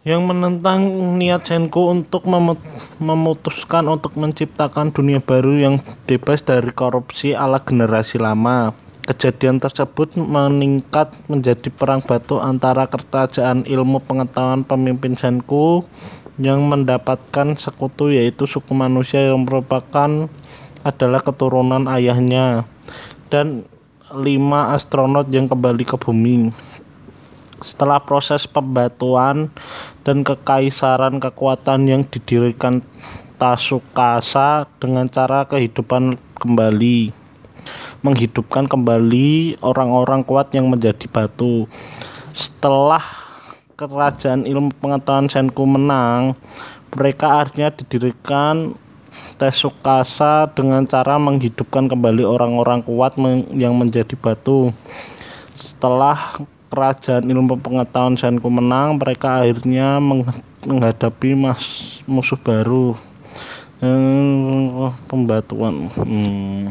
yang menentang niat Senku untuk memutuskan untuk menciptakan dunia baru yang bebas dari korupsi ala generasi lama. Kejadian tersebut meningkat menjadi perang batu antara kerajaan ilmu pengetahuan pemimpin Senku yang mendapatkan sekutu yaitu suku manusia yang merupakan adalah keturunan ayahnya dan lima astronot yang kembali ke bumi. Setelah proses pembatuan dan kekaisaran kekuatan yang didirikan Tasukasa dengan cara kehidupan kembali menghidupkan kembali orang-orang kuat yang menjadi batu. Setelah kerajaan ilmu pengetahuan Senku menang, mereka akhirnya didirikan Tesukasa dengan cara menghidupkan kembali orang-orang kuat yang menjadi batu. Setelah kerajaan ilmu pengetahuan Senku menang, mereka akhirnya menghadapi mas, musuh baru. Hmm, pembatuan. Hmm.